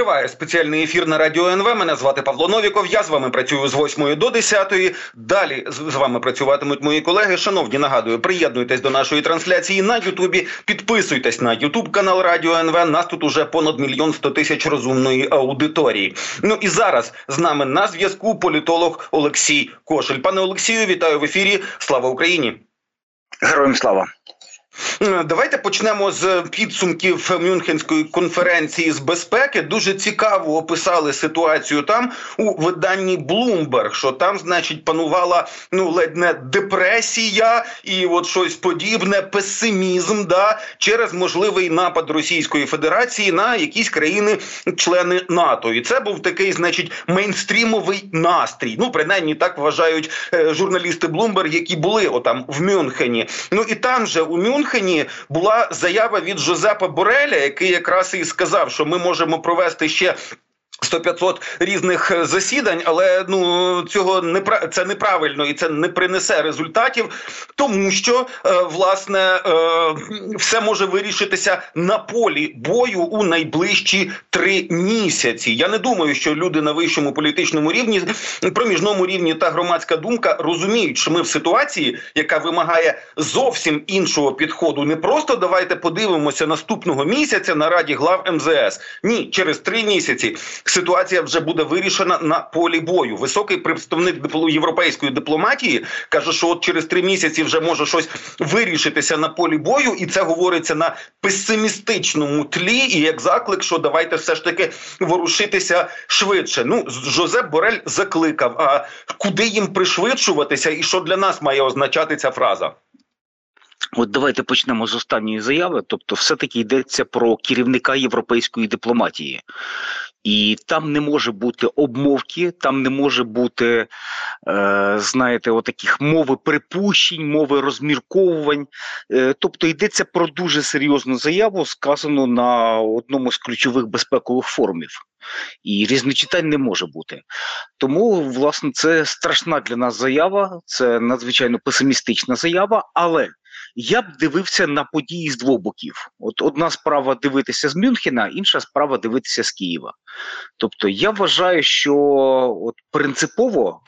Триває спеціальний ефір на радіо НВ. Мене звати Павло Новіков. Я з вами працюю з 8 до 10. Далі з вами працюватимуть мої колеги. Шановні, нагадую, приєднуйтесь до нашої трансляції на Ютубі. Підписуйтесь на Ютуб канал Радіо НВ. Нас тут уже понад мільйон сто тисяч розумної аудиторії. Ну і зараз з нами на зв'язку політолог Олексій Кошель. Пане Олексію, вітаю в ефірі. Слава Україні! Героям слава! Давайте почнемо з підсумків Мюнхенської конференції з безпеки. Дуже цікаво описали ситуацію там у виданні Bloomberg, що там, значить, панувала ну ледь не депресія і от щось подібне, песимізм да через можливий напад Російської Федерації на якісь країни-члени НАТО. І це був такий, значить, мейнстрімовий настрій. Ну, принаймні так вважають е, журналісти Bloomberg, які були отам в Мюнхені. Ну і там же у Мюнхені Мюнхені була заява від Жозепа Бореля, який якраз і сказав, що ми можемо провести ще 100-500 різних е, засідань, але ну цього не це неправильно і це не принесе результатів, тому що е, власне е, все може вирішитися на полі бою у найближчі три місяці. Я не думаю, що люди на вищому політичному рівні, проміжному рівні та громадська думка розуміють, що ми в ситуації, яка вимагає зовсім іншого підходу. Не просто давайте подивимося наступного місяця на раді глав МЗС. Ні, через три місяці ситуація вже буде вирішена на полі бою. Високий представник європейської дипломатії каже, що от через три місяці вже може щось вирішитися на полі бою, і це говориться на песимістичному тлі. І як заклик, що давайте все ж таки ворушитися швидше. Ну Жозеп Борель закликав. А куди їм пришвидшуватися, і що для нас має означати ця фраза? От давайте почнемо з останньої заяви. Тобто, все-таки йдеться про керівника європейської дипломатії, і там не може бути обмовки, там не може бути, е, знаєте, отаких мови припущень, мови розмірковувань. Е, Тобто йдеться про дуже серйозну заяву, сказану на одному з ключових безпекових форумів. І різночитань не може бути. Тому, власне, це страшна для нас заява, це надзвичайно песимістична заява, але я б дивився на події з двох боків. От одна справа дивитися з Мюнхена, інша справа дивитися з Києва. Тобто, я вважаю, що от принципово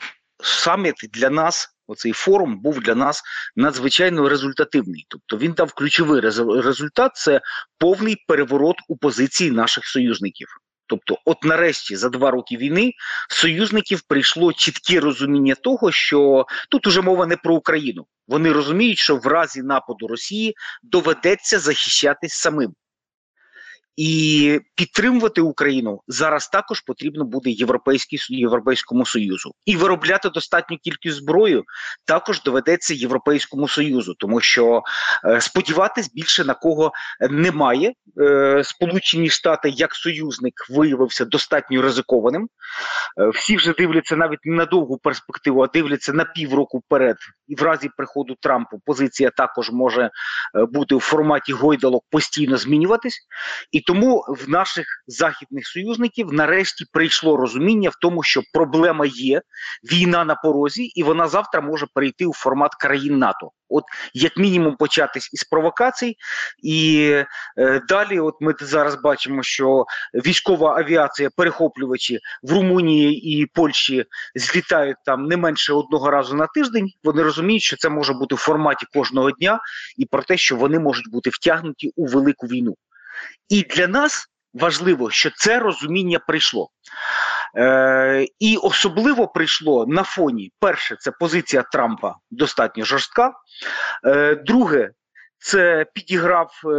саміт для нас. Оцей форум був для нас надзвичайно результативний. Тобто він дав ключовий результат це повний переворот у позиції наших союзників. Тобто, от нарешті за два роки війни союзників прийшло чітке розуміння того, що тут уже мова не про Україну. Вони розуміють, що в разі нападу Росії доведеться захищатись самим. І підтримувати Україну зараз також потрібно буде європейський європейському союзу і виробляти достатню кількість зброї також доведеться європейському союзу, тому що е, сподіватись більше на кого немає. Е, Сполучені Штати як союзник виявився достатньо ризикованим. Е, всі вже дивляться навіть не на довгу перспективу, а дивляться на півроку вперед. І в разі приходу Трампу позиція також може е, бути в форматі гойдалок постійно змінюватись. І тому в наших західних союзників нарешті прийшло розуміння в тому, що проблема є, війна на порозі, і вона завтра може перейти у формат країн НАТО. От як мінімум початись із провокацій, і е, далі, от ми зараз бачимо, що військова авіація, перехоплювачі в Румунії і Польщі злітають там не менше одного разу на тиждень. Вони розуміють, що це може бути в форматі кожного дня, і про те, що вони можуть бути втягнуті у велику війну. І для нас важливо, що це розуміння прийшло. Е, І особливо прийшло на фоні: перше, це позиція Трампа достатньо жорстка. Е, Друге, це підіграв е,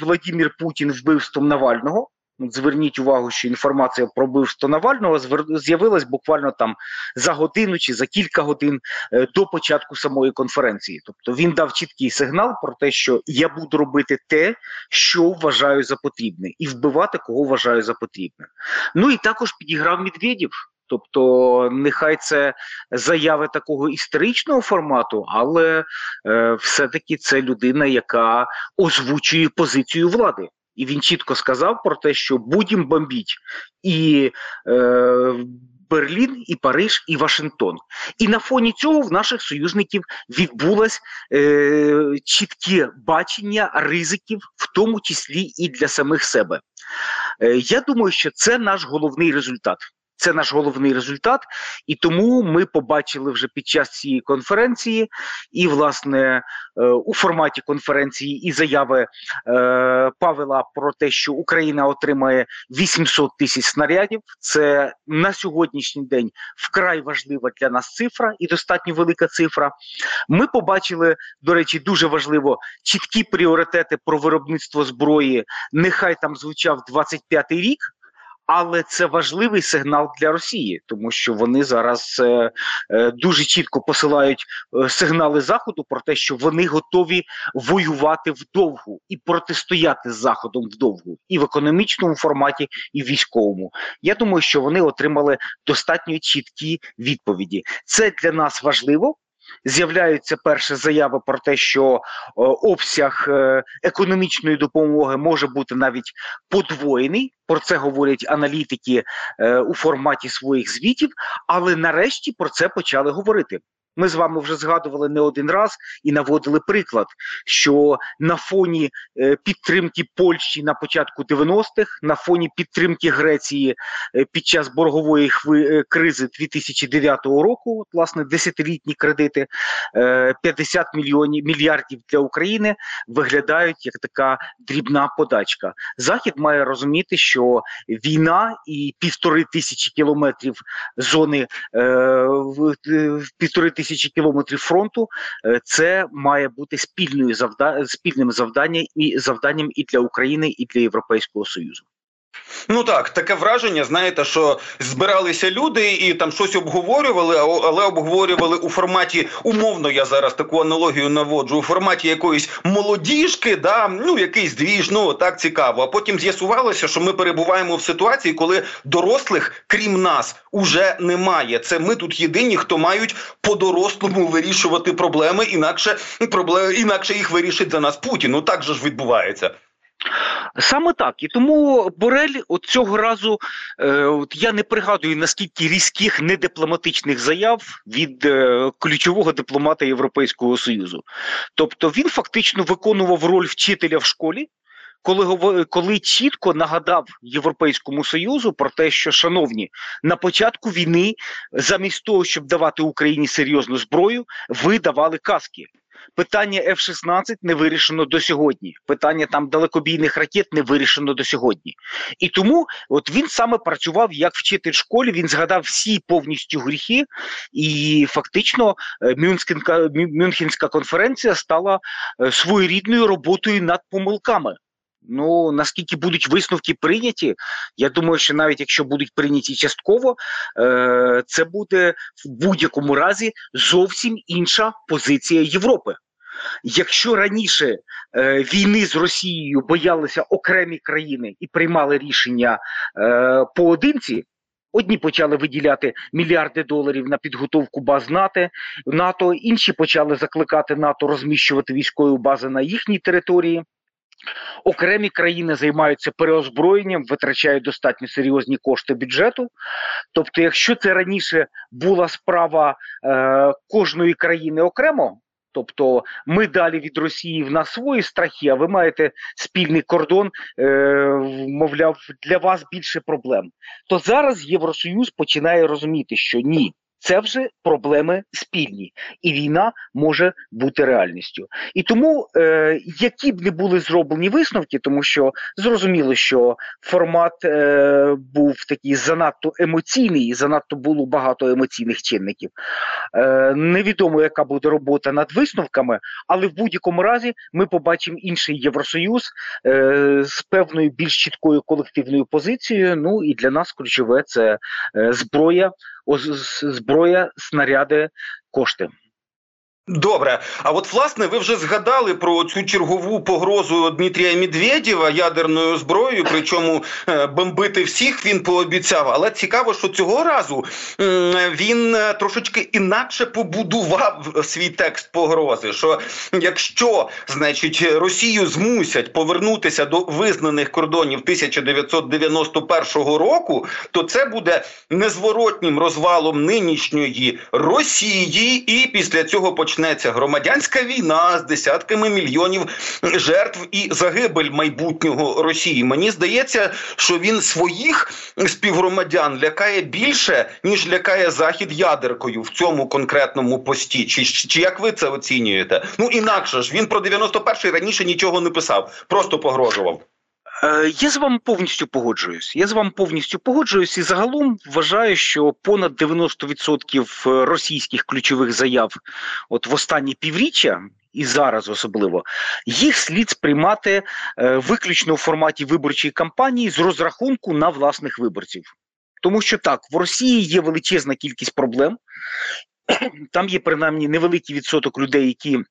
Владимир Путін вбивством Навального. Зверніть увагу, що інформація про вбивство Навального з'явилась буквально там за годину чи за кілька годин е, до початку самої конференції. Тобто він дав чіткий сигнал про те, що я буду робити те, що вважаю за потрібне, і вбивати кого вважаю за потрібне. Ну і також підіграв Медведєв. Тобто, нехай це заяви такого історичного формату, але е, все-таки це людина, яка озвучує позицію влади. І він чітко сказав про те, що будемо бомбіть і е, Берлін, і Париж, і Вашингтон. І на фоні цього в наших союзників відбулось е, чітке бачення ризиків, в тому числі і для самих себе. Е, Я думаю, що це наш головний результат. Це наш головний результат, і тому ми побачили вже під час цієї конференції, і власне е, у форматі конференції і заяви е, Павела про те, що Україна отримає 800 тисяч снарядів. Це на сьогоднішній день вкрай важлива для нас цифра і достатньо велика цифра. Ми побачили, до речі, дуже важливо чіткі пріоритети про виробництво зброї. Нехай там звучав 25-й рік. Але це важливий сигнал для Росії, тому що вони зараз е, е, дуже чітко посилають е, сигнали Заходу про те, що вони готові воювати вдовгу і протистояти з Заходом вдовгу, і в економічному форматі, і в військовому. Я думаю, що вони отримали достатньо чіткі відповіді. Це для нас важливо, з'являються перші заяви про те, що е, обсяг е, економічної допомоги може бути навіть подвоєний. Про це говорять аналітики е, у форматі своїх звітів, але нарешті про це почали говорити. Ми з вами вже згадували не один раз і наводили приклад, що на фоні е, підтримки Польщі на початку 90-х, на фоні підтримки Греції е, під час боргової е, кризи 2009 року, власне, десятилітні кредити, 50 мільйонів мільярдів для України виглядають як така дрібна подачка. Захід має розуміти, що війна і півтори тисячі кілометрів зони в півтори тисячі тисячі кілометрів фронту. Е, це має бути спільною завда... спільним завданням і завданням і для України, і для Європейського Союзу. Ну так, таке враження, знаєте, що збиралися люди і там щось обговорювали, але обговорювали у форматі умовно. Я зараз таку аналогію наводжу у форматі якоїсь молодіжки, да ну якийсь двіж, ну так цікаво. А потім з'ясувалося, що ми перебуваємо в ситуації, коли дорослих, крім нас, уже немає. Це ми тут єдині, хто мають по-дорослому вирішувати проблеми, інакше проблеми інакше їх вирішить за нас Путін. Ну так же ж відбувається. Саме так і тому Борель от цього разу е, от я не пригадую наскільки різких недипломатичних заяв від е, ключового дипломата Європейського союзу. Тобто він фактично виконував роль вчителя в школі. Коли коли чітко нагадав Європейському Союзу про те, що шановні на початку війни, замість того, щоб давати Україні серйозну зброю, ви давали каски. Питання F-16 не вирішено до сьогодні. Питання там далекобійних ракет не вирішено до сьогодні. І тому от він саме працював як вчитель школі. Він згадав всі повністю гріхи, і фактично е, Мюнхенська, конференція стала е, своєрідною роботою над помилками. Ну наскільки будуть висновки прийняті, я думаю, що навіть якщо будуть прийняті частково, е, це буде в будь-якому разі зовсім інша позиція Європи. Якщо раніше е, війни з Росією боялися окремі країни і приймали рішення е, поодинці, одні почали виділяти мільярди доларів на підготовку баз НАТО, НАТО, інші почали закликати НАТО розміщувати військові бази на їхній території. Окремі країни займаються переозброєнням, витрачають достатньо серйозні кошти бюджету. Тобто, якщо це раніше була справа е, кожної країни окремо, тобто ми далі від Росії в нас свої страхи, а ви маєте спільний кордон, е, мовляв, для вас більше проблем. То зараз Євросоюз починає розуміти, що ні. Це вже проблеми спільні, і війна може бути реальністю. І тому, е, які б не були зроблені висновки, тому що зрозуміло, що формат е, був такий занадто емоційний, і занадто було багато емоційних чинників. Е, Невідомо, яка буде робота над висновками, але в будь-якому разі ми побачимо інший євросоюз е, з певною більш чіткою колективною позицією. Ну і для нас ключове це е, зброя зброя, снаряди, кошти. Добре, а от власне ви вже згадали про цю чергову погрозу Дмитрія Медведєва ядерною зброєю, причому е, бомбити всіх він пообіцяв. Але цікаво, що цього разу він е, трошечки інакше побудував свій текст погрози. Що якщо значить Росію змусять повернутися до визнаних кордонів 1991 року, то це буде незворотнім розвалом нинішньої Росії, і після цього почне почнеться громадянська війна з десятками мільйонів жертв і загибель майбутнього Росії. Мені здається, що він своїх співгромадян лякає більше ніж лякає захід ядеркою в цьому конкретному пості. Чи, чи як ви це оцінюєте? Ну інакше ж він про 91-й раніше нічого не писав, просто погрожував. Е, я з вами повністю погоджуюсь. Я з вами повністю погоджуюсь і загалом вважаю, що понад 90% російських ключових заяв, от в останні півріччя. І зараз особливо їх слід сприймати е, виключно у форматі виборчої кампанії з розрахунку на власних виборців, тому що так в Росії є величезна кількість проблем, там є принаймні невеликий відсоток людей, які Е,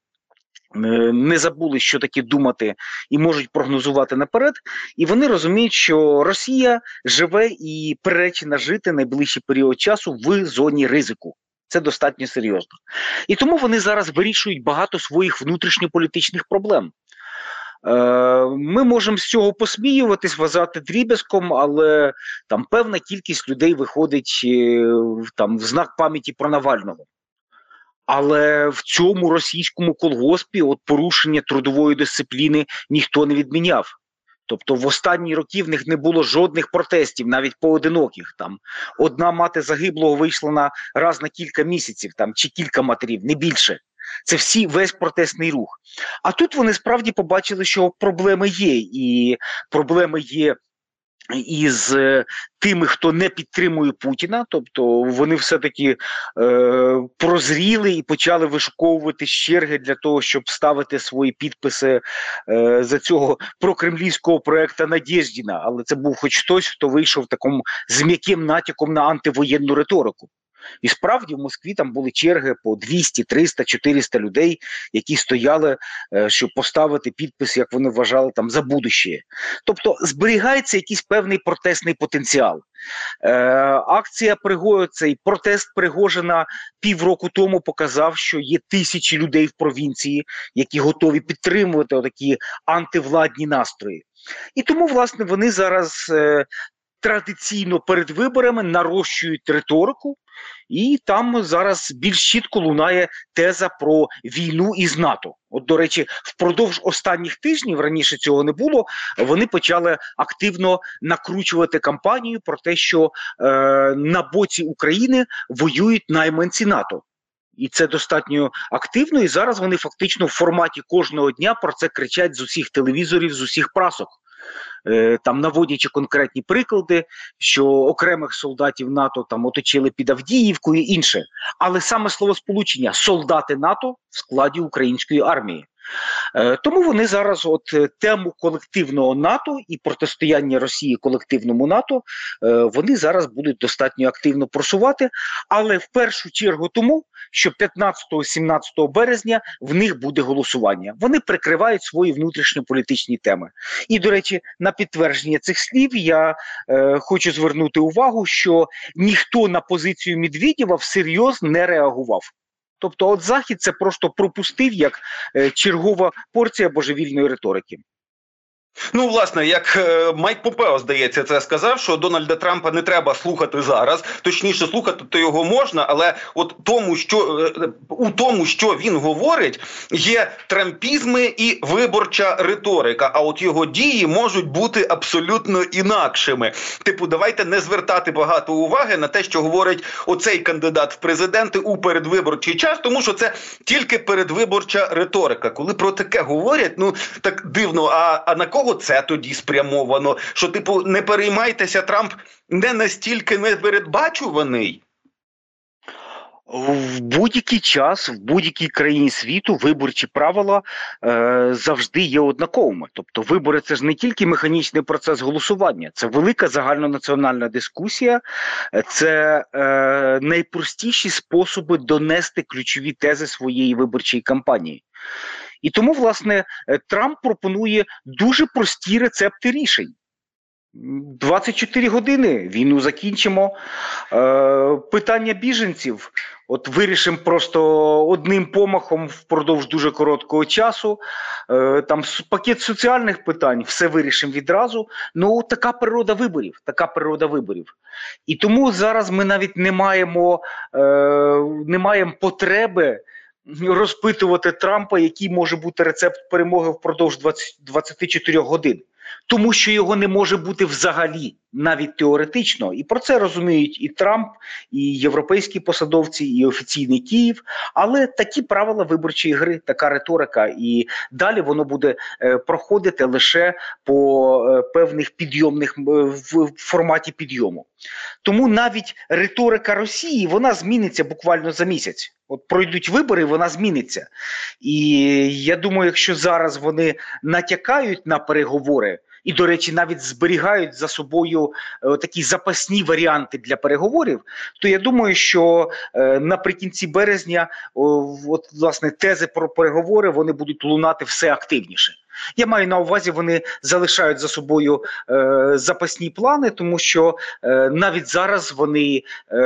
не забули, що таке думати, і можуть прогнозувати наперед. І вони розуміють, що Росія живе і приречена жити найближчий період часу в зоні ризику. Це достатньо серйозно. І тому вони зараз вирішують багато своїх внутрішньополітичних проблем. Е, ми можемо з цього посміюватись, вважати дріб'язком, але там певна кількість людей виходить е, там в знак пам'яті про Навального. Але в цьому російському колгоспі от порушення трудової дисципліни ніхто не відміняв. Тобто в останні роки в них не було жодних протестів, навіть поодиноких. Там одна мати загиблого вийшла на раз на кілька місяців, там чи кілька матерів, не більше. Це всі весь протестний рух. А тут вони справді побачили, що проблеми є, і проблеми є із е, тими, хто не підтримує Путіна, тобто вони все-таки е, прозріли і почали вишуковувати черги для того, щоб ставити свої підписи е, за цього прокремлівського проекту Надєждіна. Але це був хоч хтось, хто вийшов таким з м'яким натяком на антивоєнну риторику. І справді в Москві там були черги по 200, 300, 400 людей, які стояли, е, щоб поставити підпис, як вони вважали, там за будуще. Тобто зберігається якийсь певний протестний потенціал. Е, Акція Пригою, цей протест Пригожина півроку тому показав, що є тисячі людей в провінції, які готові підтримувати такі антивладні настрої. І тому, власне, вони зараз е, традиційно перед виборами нарощують риторику, і там зараз більш чітко лунає теза про війну із НАТО. От, до речі, впродовж останніх тижнів раніше цього не було. Вони почали активно накручувати кампанію про те, що е, на боці України воюють найманці НАТО. І це достатньо активно. І зараз вони фактично в форматі кожного дня про це кричать з усіх телевізорів, з усіх прасок. Е, там наводячи конкретні приклади, що окремих солдатів НАТО там оточили під Авдіївкою і інше. Але саме слово сполучення солдати НАТО в складі української армії. Е, тому вони зараз, от е, тему колективного НАТО і протистояння Росії колективному НАТО, е, вони зараз будуть достатньо активно просувати, але в першу чергу тому, що 15-17 березня в них буде голосування. Вони прикривають свої внутрішньополітичні теми. І, до речі, на підтвердження цих слів я е, хочу звернути увагу, що ніхто на позицію Медведєва всерйоз не реагував. Тобто, от захід це просто пропустив як е, чергова порція божевільної риторики. Ну, власне, як е, Майк Попео, здається, це сказав, що Дональда Трампа не треба слухати зараз. Точніше, слухати то його можна, але от тому, що е, у тому, що він говорить, є трампізми і виборча риторика. А от його дії можуть бути абсолютно інакшими. Типу, давайте не звертати багато уваги на те, що говорить оцей кандидат в президенти у передвиборчий час, тому що це тільки передвиборча риторика. Коли про таке говорять, ну так дивно. А, а на кого? Кого це тоді спрямовано? Що, типу, не переймайтеся, Трамп не настільки непередбачуваний? В будь-який час, в будь-якій країні світу виборчі правила е, завжди є однаковими. Тобто, вибори це ж не тільки механічний процес голосування, це велика загальнонаціональна дискусія, це е, найпростіші способи донести ключові тези своєї виборчої кампанії. І тому, власне, е, Трамп пропонує дуже прості рецепти рішень. 24 години війну закінчимо. Е, Питання біженців. От вирішимо просто одним помахом впродовж дуже короткого часу. Е, Там пакет соціальних питань, все вирішимо відразу. Ну така природа виборів. Така природа виборів. І тому зараз ми навіть не маємо, е, не маємо потреби. Розпитувати Трампа, який може бути рецепт перемоги впродовж 20, 24 годин. Тому що його не може бути взагалі, навіть теоретично, і про це розуміють і Трамп, і європейські посадовці, і офіційний Київ. Але такі правила виборчої гри, така риторика, і далі воно буде е, проходити лише по е, певних підйомних е, в форматі підйому. Тому навіть риторика Росії вона зміниться буквально за місяць. От пройдуть вибори, вона зміниться. І я думаю, якщо зараз вони натякають на переговори. І, до речі, навіть зберігають за собою е, такі запасні варіанти для переговорів. То я думаю, що е, наприкінці березня, от власне тези про переговори вони будуть лунати все активніше. Я маю на увазі, вони залишають за собою е, запасні плани, тому що е, навіть зараз вони е,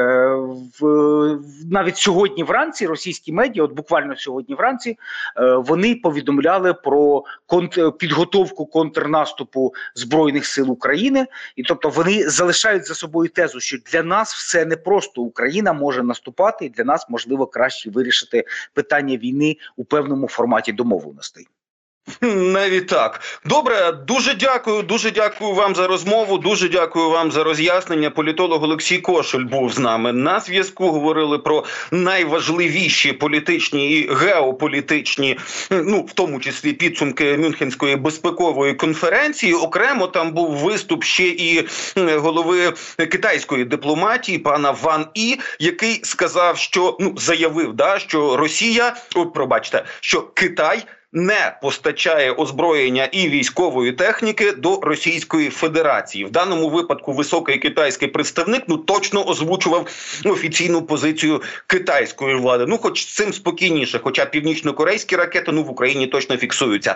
в навіть сьогодні вранці російські медіа, от буквально сьогодні вранці, е, вони повідомляли про конт, підготовку контрнаступу збройних сил України, і тобто вони залишають за собою тезу, що для нас все не просто Україна може наступати, і для нас можливо краще вирішити питання війни у певному форматі домовленостей. Навіть так добре, дуже дякую. Дуже дякую вам за розмову. Дуже дякую вам за роз'яснення. Політолог Олексій Кошель був з нами на зв'язку. Говорили про найважливіші політичні і геополітичні, ну в тому числі підсумки Мюнхенської безпекової конференції. Окремо там був виступ ще і голови китайської дипломатії, пана Ван І, який сказав, що ну заявив, да що Росія, о, пробачте, що Китай не постачає озброєння і військової техніки до Російської Федерації. В даному випадку високий китайський представник ну точно озвучував офіційну позицію китайської влади. Ну, хоч цим спокійніше, хоча північно-корейські ракети ну в Україні точно фіксуються.